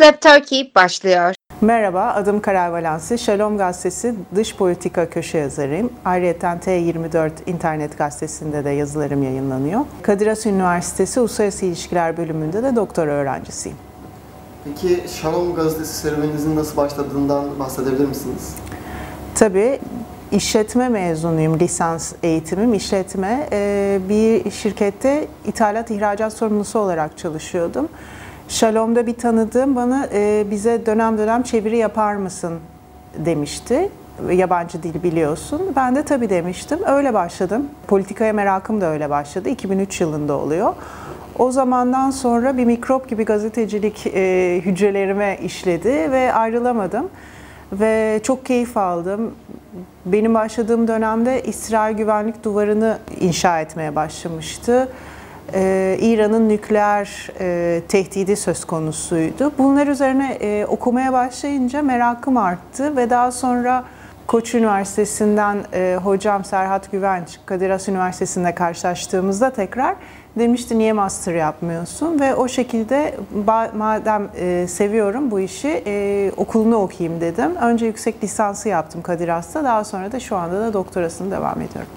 Lab Turkey başlıyor. Merhaba, adım Karay Valansi. Şalom Gazetesi dış politika köşe yazarıyım. Ayrıca T24 internet gazetesinde de yazılarım yayınlanıyor. Kadir Has Üniversitesi Uluslararası İlişkiler bölümünde de doktora öğrencisiyim. Peki Şalom Gazetesi serüveninizin nasıl başladığından bahsedebilir misiniz? Tabii işletme mezunuyum, lisans eğitimim işletme. Bir şirkette ithalat ihracat sorumlusu olarak çalışıyordum. Shalom'da bir tanıdığım bana e, bize dönem dönem çeviri yapar mısın demişti. Yabancı dil biliyorsun. Ben de tabii demiştim. Öyle başladım. Politikaya merakım da öyle başladı. 2003 yılında oluyor. O zamandan sonra bir mikrop gibi gazetecilik e, hücrelerime işledi ve ayrılamadım. Ve çok keyif aldım. Benim başladığım dönemde İsrail güvenlik duvarını inşa etmeye başlamıştı. Ee, İran'ın nükleer e, tehdidi söz konusuydu. Bunlar üzerine e, okumaya başlayınca merakım arttı ve daha sonra Koç Üniversitesi'nden e, hocam Serhat Güvenç, Kadir Has Üniversitesi'nde karşılaştığımızda tekrar demişti niye master yapmıyorsun ve o şekilde madem e, seviyorum bu işi e, okulunu okuyayım dedim. Önce yüksek lisansı yaptım Kadir Has'ta daha sonra da şu anda da doktorasını devam ediyorum.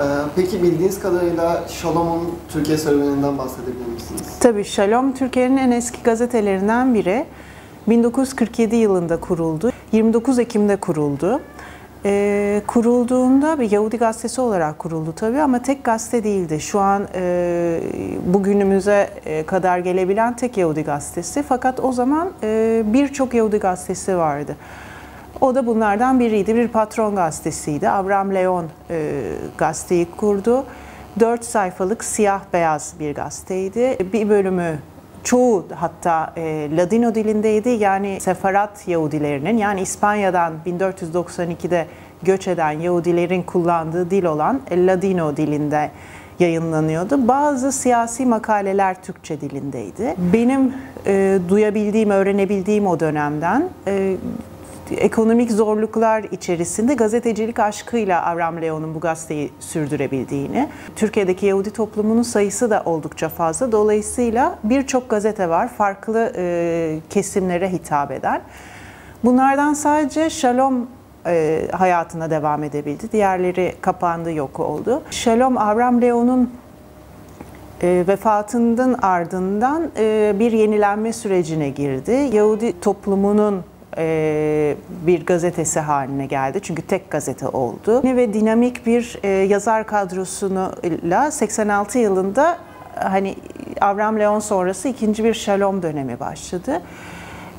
Ee, peki bildiğiniz kadarıyla Shalom'un Türkiye serüveninden bahsedebilir misiniz? Tabii Shalom Türkiye'nin en eski gazetelerinden biri. 1947 yılında kuruldu. 29 Ekim'de kuruldu. E, kurulduğunda bir Yahudi gazetesi olarak kuruldu tabii ama tek gazete değildi. Şu an e, bugünümüze e, kadar gelebilen tek Yahudi gazetesi. Fakat o zaman e, birçok Yahudi gazetesi vardı. O da bunlardan biriydi. Bir patron gazetesiydi. Abraham Leon e, gazeteyi kurdu. Dört sayfalık siyah beyaz bir gazeteydi. Bir bölümü çoğu hatta e, Ladino dilindeydi. Yani Sefarat Yahudilerinin yani İspanya'dan 1492'de göç eden Yahudilerin kullandığı dil olan Ladino dilinde yayınlanıyordu. Bazı siyasi makaleler Türkçe dilindeydi. Benim e, duyabildiğim, öğrenebildiğim o dönemden e, ekonomik zorluklar içerisinde gazetecilik aşkıyla Avram Leon'un bu gazeteyi sürdürebildiğini, Türkiye'deki Yahudi toplumunun sayısı da oldukça fazla. Dolayısıyla birçok gazete var farklı e, kesimlere hitap eden. Bunlardan sadece Shalom e, hayatına devam edebildi. Diğerleri kapandı, yok oldu. Shalom Avram Leon'un e, vefatından ardından e, bir yenilenme sürecine girdi. Yahudi toplumunun bir gazetesi haline geldi. Çünkü tek gazete oldu. Ve dinamik bir e, yazar kadrosuyla 86 yılında hani Avram Leon sonrası ikinci bir Shalom dönemi başladı.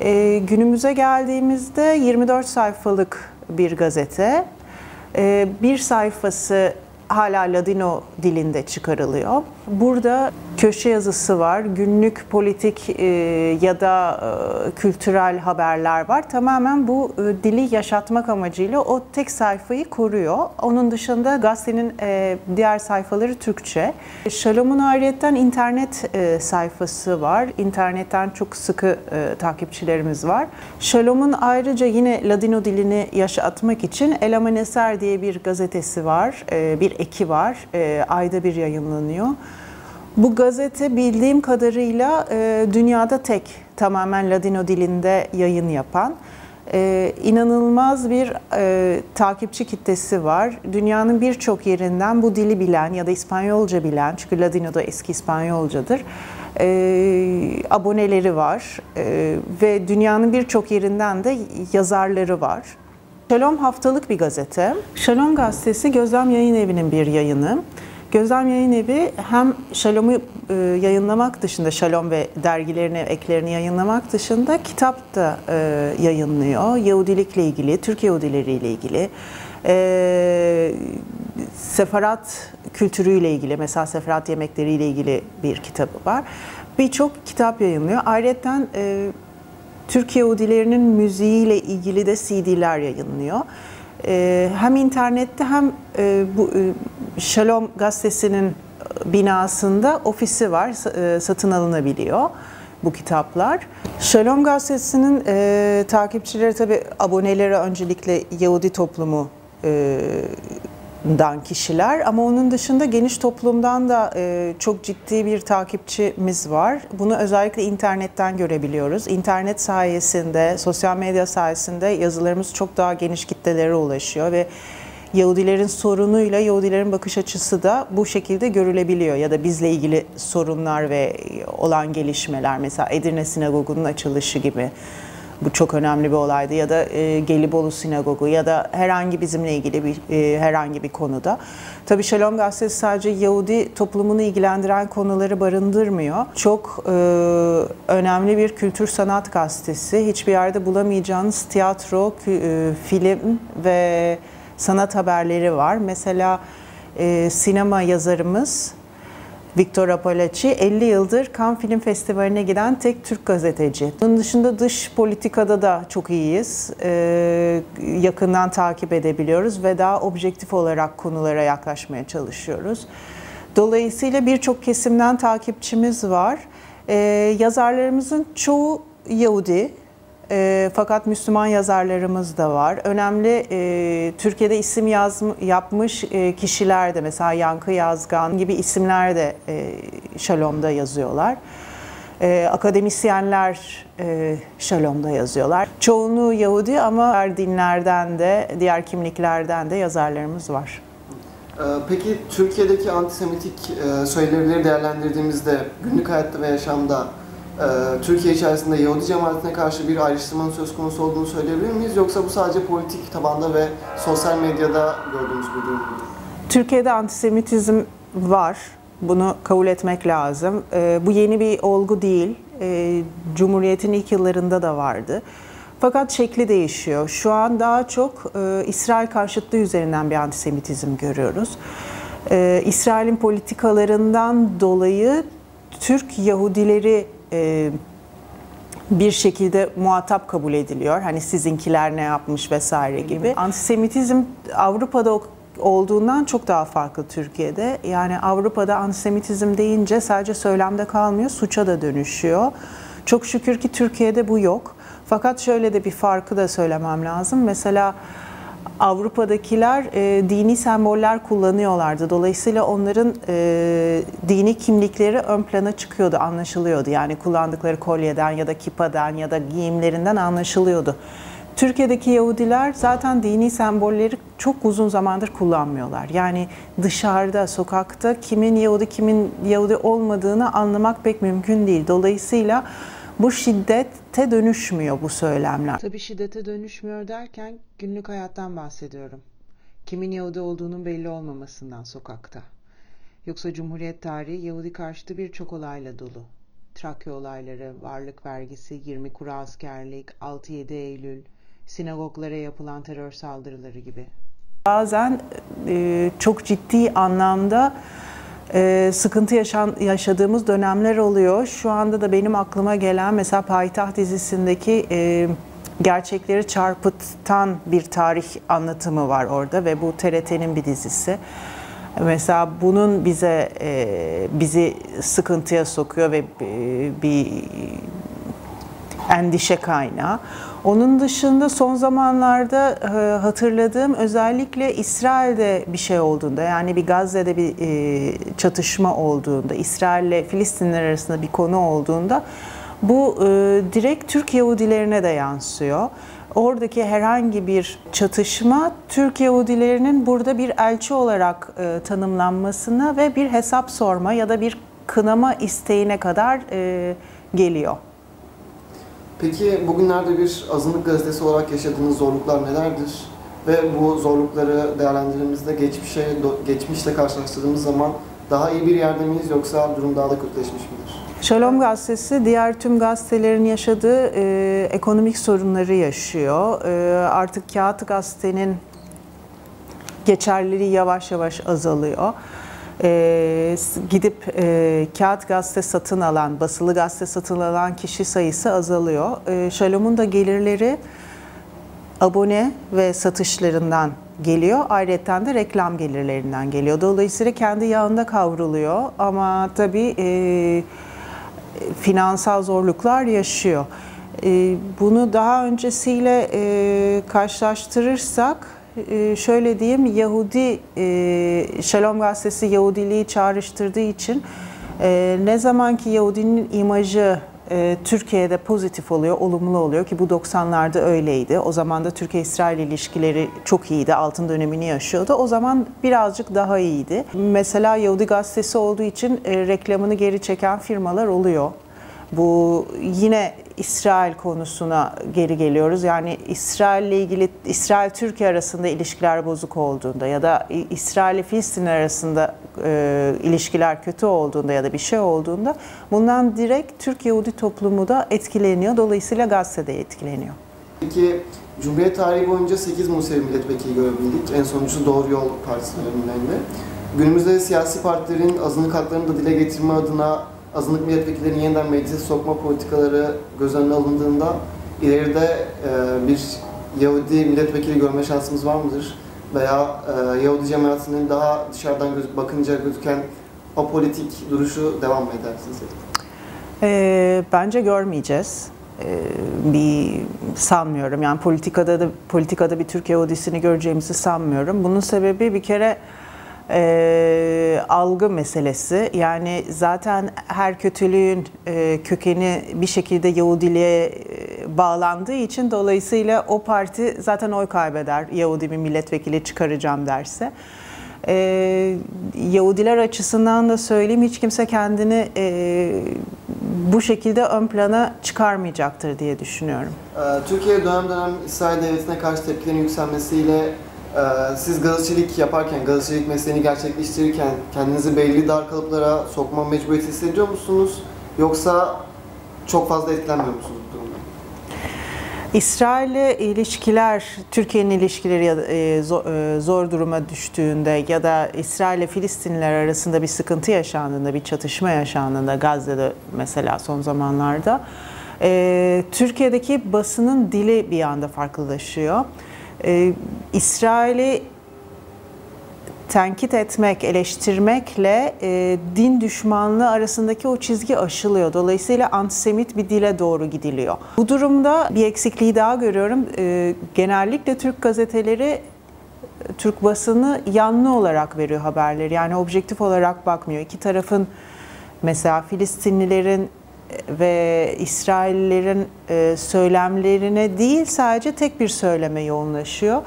E, günümüze geldiğimizde 24 sayfalık bir gazete. Bir sayfası hala Ladino dilinde çıkarılıyor. Burada köşe yazısı var, günlük politik e, ya da e, kültürel haberler var. Tamamen bu e, dili yaşatmak amacıyla o tek sayfayı koruyor. Onun dışında gazetenin diğer sayfaları Türkçe. Shalom'un ayrıyetten internet sayfası var. İnternetten çok sıkı takipçilerimiz var. Shalom'un ayrıca yine Ladino dilini yaşatmak için Elaman Eser diye bir gazetesi var, bir eki var. E, ayda bir yayınlanıyor. Bu gazete bildiğim kadarıyla e, dünyada tek tamamen Ladino dilinde yayın yapan e, inanılmaz bir e, takipçi kitlesi var. Dünyanın birçok yerinden bu dili bilen ya da İspanyolca bilen, çünkü Ladino da eski İspanyolcadır, e, aboneleri var e, ve dünyanın birçok yerinden de yazarları var. Shalom haftalık bir gazete. Shalom gazetesi Gözlem Yayın Evi'nin bir yayını. Gözlem Yayın Evi hem Şalom'u e, yayınlamak dışında, Şalom ve dergilerini, eklerini yayınlamak dışında kitap da e, yayınlıyor. Yahudilikle ilgili, Türk Yahudileriyle ilgili, e, sefarat kültürüyle ilgili, mesela sefarat yemekleriyle ilgili bir kitabı var. Birçok kitap yayınlıyor. Ayrıca Türk Yahudilerinin müziğiyle ilgili de CD'ler yayınlıyor. E, hem internette hem e, bu e, Shalom gazetesinin binasında ofisi var, e, satın alınabiliyor bu kitaplar. Shalom gazetesinin e, takipçileri tabi aboneleri öncelikle Yahudi toplumu e, dan kişiler ama onun dışında geniş toplumdan da e, çok ciddi bir takipçimiz var. Bunu özellikle internetten görebiliyoruz. İnternet sayesinde, sosyal medya sayesinde yazılarımız çok daha geniş kitlelere ulaşıyor ve Yahudilerin sorunuyla Yahudilerin bakış açısı da bu şekilde görülebiliyor ya da bizle ilgili sorunlar ve olan gelişmeler mesela Edirne Sinagogu'nun açılışı gibi bu çok önemli bir olaydı ya da e, Gelibolu Sinagogu ya da herhangi bizimle ilgili bir e, herhangi bir konuda. Tabii Shalom Gazetesi sadece Yahudi toplumunu ilgilendiren konuları barındırmıyor. Çok e, önemli bir kültür sanat gazetesi. Hiçbir yerde bulamayacağınız tiyatro, e, film ve sanat haberleri var. Mesela e, sinema yazarımız Victor Apalachi 50 yıldır Cannes Film Festivali'ne giden tek Türk gazeteci. Bunun dışında dış politikada da çok iyiyiz. Ee, yakından takip edebiliyoruz ve daha objektif olarak konulara yaklaşmaya çalışıyoruz. Dolayısıyla birçok kesimden takipçimiz var. Ee, yazarlarımızın çoğu Yahudi. E, fakat Müslüman yazarlarımız da var. Önemli e, Türkiye'de isim yaz, yapmış e, kişiler de mesela Yankı Yazgan gibi isimler de e, Şalom'da yazıyorlar. E, akademisyenler e, Şalom'da yazıyorlar. Çoğunluğu Yahudi ama diğer dinlerden de, diğer kimliklerden de yazarlarımız var. Ee, Peki Türkiye'deki antisemitik e, söylevileri değerlendirdiğimizde günlük hayatta ve yaşamda Türkiye içerisinde Yahudi cemaatine karşı bir ayrıştırmanın söz konusu olduğunu söyleyebilir miyiz? Yoksa bu sadece politik tabanda ve sosyal medyada gördüğümüz bir durum mudur? Türkiye'de antisemitizm var. Bunu kabul etmek lazım. Ee, bu yeni bir olgu değil. Ee, Cumhuriyet'in ilk yıllarında da vardı. Fakat şekli değişiyor. Şu an daha çok e, İsrail karşıtlığı üzerinden bir antisemitizm görüyoruz. Ee, İsrail'in politikalarından dolayı Türk Yahudileri e, bir şekilde muhatap kabul ediliyor. Hani sizinkiler ne yapmış vesaire gibi. Antisemitizm Avrupa'da olduğundan çok daha farklı Türkiye'de. Yani Avrupa'da antisemitizm deyince sadece söylemde kalmıyor, suça da dönüşüyor. Çok şükür ki Türkiye'de bu yok. Fakat şöyle de bir farkı da söylemem lazım. Mesela Avrupa'dakiler e, dini semboller kullanıyorlardı. Dolayısıyla onların e, dini kimlikleri ön plana çıkıyordu, anlaşılıyordu. Yani kullandıkları kolyeden ya da kipadan ya da giyimlerinden anlaşılıyordu. Türkiye'deki Yahudiler zaten dini sembolleri çok uzun zamandır kullanmıyorlar. Yani dışarıda, sokakta kimin Yahudi, kimin Yahudi olmadığını anlamak pek mümkün değil. Dolayısıyla bu şiddete dönüşmüyor bu söylemler. Tabii şiddete dönüşmüyor derken günlük hayattan bahsediyorum. Kimin Yahudi olduğunun belli olmamasından sokakta. Yoksa Cumhuriyet tarihi Yahudi karşıtı birçok olayla dolu. Trakya olayları, varlık vergisi, 20 kuru askerlik, 6-7 Eylül, sinagoglara yapılan terör saldırıları gibi. Bazen e, çok ciddi anlamda e, sıkıntı yaşan, yaşadığımız dönemler oluyor. Şu anda da benim aklıma gelen mesela Payitaht dizisindeki e, gerçekleri çarpıtan bir tarih anlatımı var orada ve bu TRT'nin bir dizisi. Mesela bunun bize e, bizi sıkıntıya sokuyor ve e, bir endişe kaynağı. Onun dışında son zamanlarda e, hatırladığım özellikle İsrail'de bir şey olduğunda yani bir Gazze'de bir e, çatışma olduğunda, İsrail ile Filistinler arasında bir konu olduğunda bu e, direkt Türk Yahudilerine de yansıyor. Oradaki herhangi bir çatışma Türk Yahudilerinin burada bir elçi olarak e, tanımlanmasına ve bir hesap sorma ya da bir kınama isteğine kadar e, geliyor. Peki bugünlerde bir azınlık gazetesi olarak yaşadığınız zorluklar nelerdir? Ve bu zorlukları değerlendirdiğimizde geçmişe, geçmişle karşılaştırdığımız zaman daha iyi bir yerde miyiz yoksa durum daha da kötüleşmiş midir? Shalom gazetesi diğer tüm gazetelerin yaşadığı e, ekonomik sorunları yaşıyor. E, artık kağıt gazetenin geçerliliği yavaş yavaş azalıyor. E, gidip e, kağıt gazete satın alan, basılı gazete satın alan kişi sayısı azalıyor. E, Shalom'un da gelirleri abone ve satışlarından geliyor. Ayrıca de reklam gelirlerinden geliyor. Dolayısıyla kendi yağında kavruluyor ama tabii e, finansal zorluklar yaşıyor. E, bunu daha öncesiyle e, karşılaştırırsak şöyle diyeyim Yahudi e, Shalom gazetesi Yahudiliği çağrıştırdığı için e, ne zaman ki Yahudinin imajı e, Türkiye'de pozitif oluyor, olumlu oluyor ki bu 90'larda öyleydi. O zaman da Türkiye-İsrail ilişkileri çok iyiydi, altın dönemini yaşıyordu. O zaman birazcık daha iyiydi. Mesela Yahudi gazetesi olduğu için e, reklamını geri çeken firmalar oluyor. Bu yine İsrail konusuna geri geliyoruz. Yani İsrail ile ilgili İsrail Türkiye arasında ilişkiler bozuk olduğunda ya da İsrail ile Filistin arasında e, ilişkiler kötü olduğunda ya da bir şey olduğunda bundan direkt Türk Yahudi toplumu da etkileniyor. Dolayısıyla gazete de etkileniyor. Peki Cumhuriyet tarihi boyunca 8 Musevi milletvekili görebildik. En sonuncusu Doğru Yol Partisi döneminde. Günümüzde siyasi partilerin azınlık haklarını da dile getirme adına azınlık milletvekillerinin yeniden meclise sokma politikaları göz önüne alındığında ileride e, bir Yahudi milletvekili görme şansımız var mıdır? Veya e, Yahudi cemaatinin daha dışarıdan göz, bakınca gözüken apolitik duruşu devam mı eder sizce? E, bence görmeyeceğiz. E, bir sanmıyorum. Yani politikada da politikada bir Türk Yahudisini göreceğimizi sanmıyorum. Bunun sebebi bir kere e, algı meselesi. Yani zaten her kötülüğün e, kökeni bir şekilde Yahudiliğe e, bağlandığı için dolayısıyla o parti zaten oy kaybeder Yahudi bir milletvekili çıkaracağım derse. E, Yahudiler açısından da söyleyeyim hiç kimse kendini e, bu şekilde ön plana çıkarmayacaktır diye düşünüyorum. E, Türkiye dönem dönem İsrail devletine karşı tepkilerin yükselmesiyle ee, siz gazetecilik yaparken, gazetecilik mesleğini gerçekleştirirken kendinizi belli dar kalıplara sokma mecburiyeti hissediyor musunuz? Yoksa çok fazla etkilenmiyor musunuz bu durumda? İsrail'le ilişkiler, Türkiye'nin ilişkileri e, e, zor duruma düştüğünde ya da İsrail ile Filistinliler arasında bir sıkıntı yaşandığında, bir çatışma yaşandığında Gazze'de mesela son zamanlarda e, Türkiye'deki basının dili bir anda farklılaşıyor. Ee, İsrail'i tenkit etmek, eleştirmekle e, din düşmanlığı arasındaki o çizgi aşılıyor. Dolayısıyla antisemit bir dile doğru gidiliyor. Bu durumda bir eksikliği daha görüyorum. E, genellikle Türk gazeteleri Türk basını yanlı olarak veriyor haberleri. Yani objektif olarak bakmıyor. İki tarafın mesela Filistinlilerin ve İsraillerin e, söylemlerine değil sadece tek bir söyleme yoğunlaşıyor.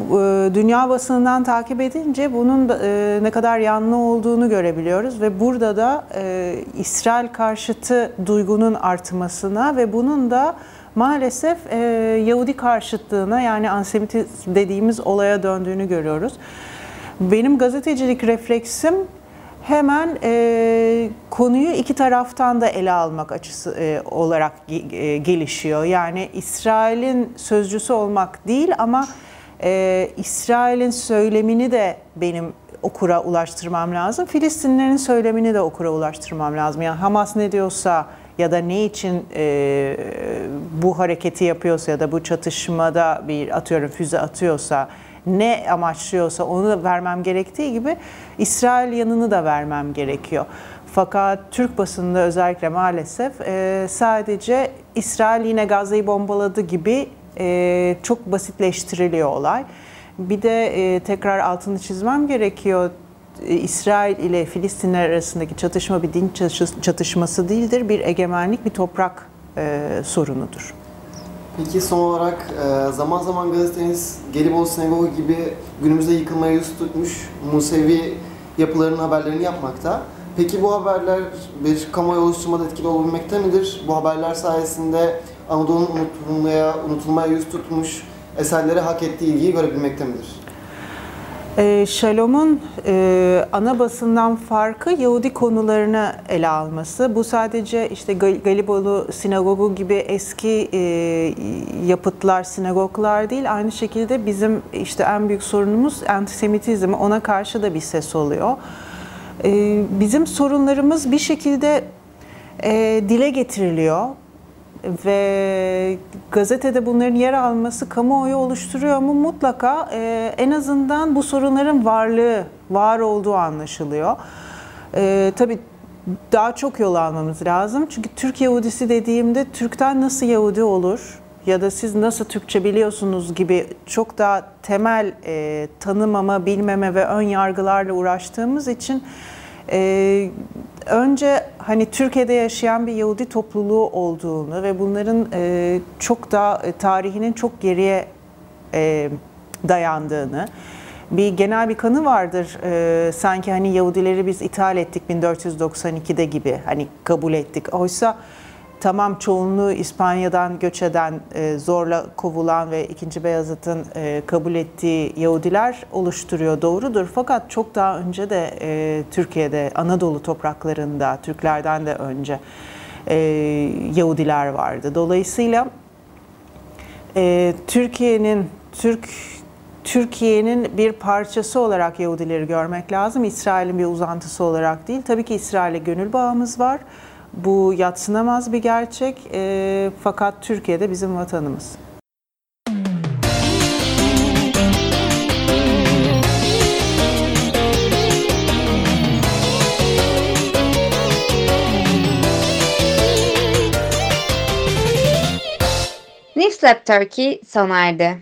E, dünya basınından takip edince bunun e, ne kadar yanlı olduğunu görebiliyoruz ve burada da İsrail karşıtı duygunun artmasına ve bunun da maalesef Yahudi karşıtlığına yani antisemitizm dediğimiz olaya döndüğünü görüyoruz. Benim gazetecilik refleksim hemen e, konuyu iki taraftan da ele almak açısı e, olarak e, gelişiyor. Yani İsrail'in sözcüsü olmak değil ama e, İsrail'in söylemini de benim okura ulaştırmam lazım. Filistinlerin söylemini de okura ulaştırmam lazım. Yani Hamas ne diyorsa ya da ne için e, bu hareketi yapıyorsa ya da bu çatışmada bir atıyorum füze atıyorsa ne amaçlıyorsa onu da vermem gerektiği gibi İsrail yanını da vermem gerekiyor. Fakat Türk basınında özellikle maalesef e, sadece İsrail yine Gazze'yi bombaladı gibi e, çok basitleştiriliyor olay. Bir de e, tekrar altını çizmem gerekiyor. İsrail ile Filistinler arasındaki çatışma bir din çatışması değildir. Bir egemenlik, bir toprak sorunudur. Peki son olarak e, zaman zaman gazeteniz Gelibolu Sinagogu gibi günümüzde yıkılmaya yüz tutmuş Musevi yapıların haberlerini yapmakta. Peki bu haberler bir kamuoyu oluşturmada etkili olabilmekte midir? Bu haberler sayesinde Anadolu'nun unutulmaya, unutulmaya yüz tutmuş eserlere hak ettiği ilgiyi görebilmekte midir? Ee, Shalom'un e, ana basından farkı Yahudi konularını ele alması. Bu sadece işte Galibolu sinagogu gibi eski e, yapıtlar, sinagoglar değil. Aynı şekilde bizim işte en büyük sorunumuz antisemitizm. Ona karşı da bir ses oluyor. E, bizim sorunlarımız bir şekilde dile getiriliyor ve gazetede bunların yer alması kamuoyu oluşturuyor mu? Mutlaka e, en azından bu sorunların varlığı, var olduğu anlaşılıyor. E, tabii daha çok yol almamız lazım. Çünkü Türk Yahudisi dediğimde Türk'ten nasıl Yahudi olur? ya da siz nasıl Türkçe biliyorsunuz gibi çok daha temel e, tanımama, bilmeme ve ön yargılarla uğraştığımız için e, önce hani Türkiye'de yaşayan bir Yahudi topluluğu olduğunu ve bunların e, çok daha e, tarihinin çok geriye e, dayandığını bir genel bir kanı vardır e, sanki hani Yahudileri biz ithal ettik 1492'de gibi hani kabul ettik. Oysa tamam çoğunluğu İspanya'dan göç eden, e, zorla kovulan ve 2. Beyazıt'ın e, kabul ettiği Yahudiler oluşturuyor doğrudur. Fakat çok daha önce de e, Türkiye'de Anadolu topraklarında Türklerden de önce e, Yahudiler vardı. Dolayısıyla e, Türkiye'nin Türk Türkiye'nin bir parçası olarak Yahudileri görmek lazım. İsrail'in bir uzantısı olarak değil. Tabii ki İsrail'e gönül bağımız var. Bu yatsınamaz bir gerçek. E, fakat Türkiye'de bizim vatanımız. Newslab Turkey sona erdi.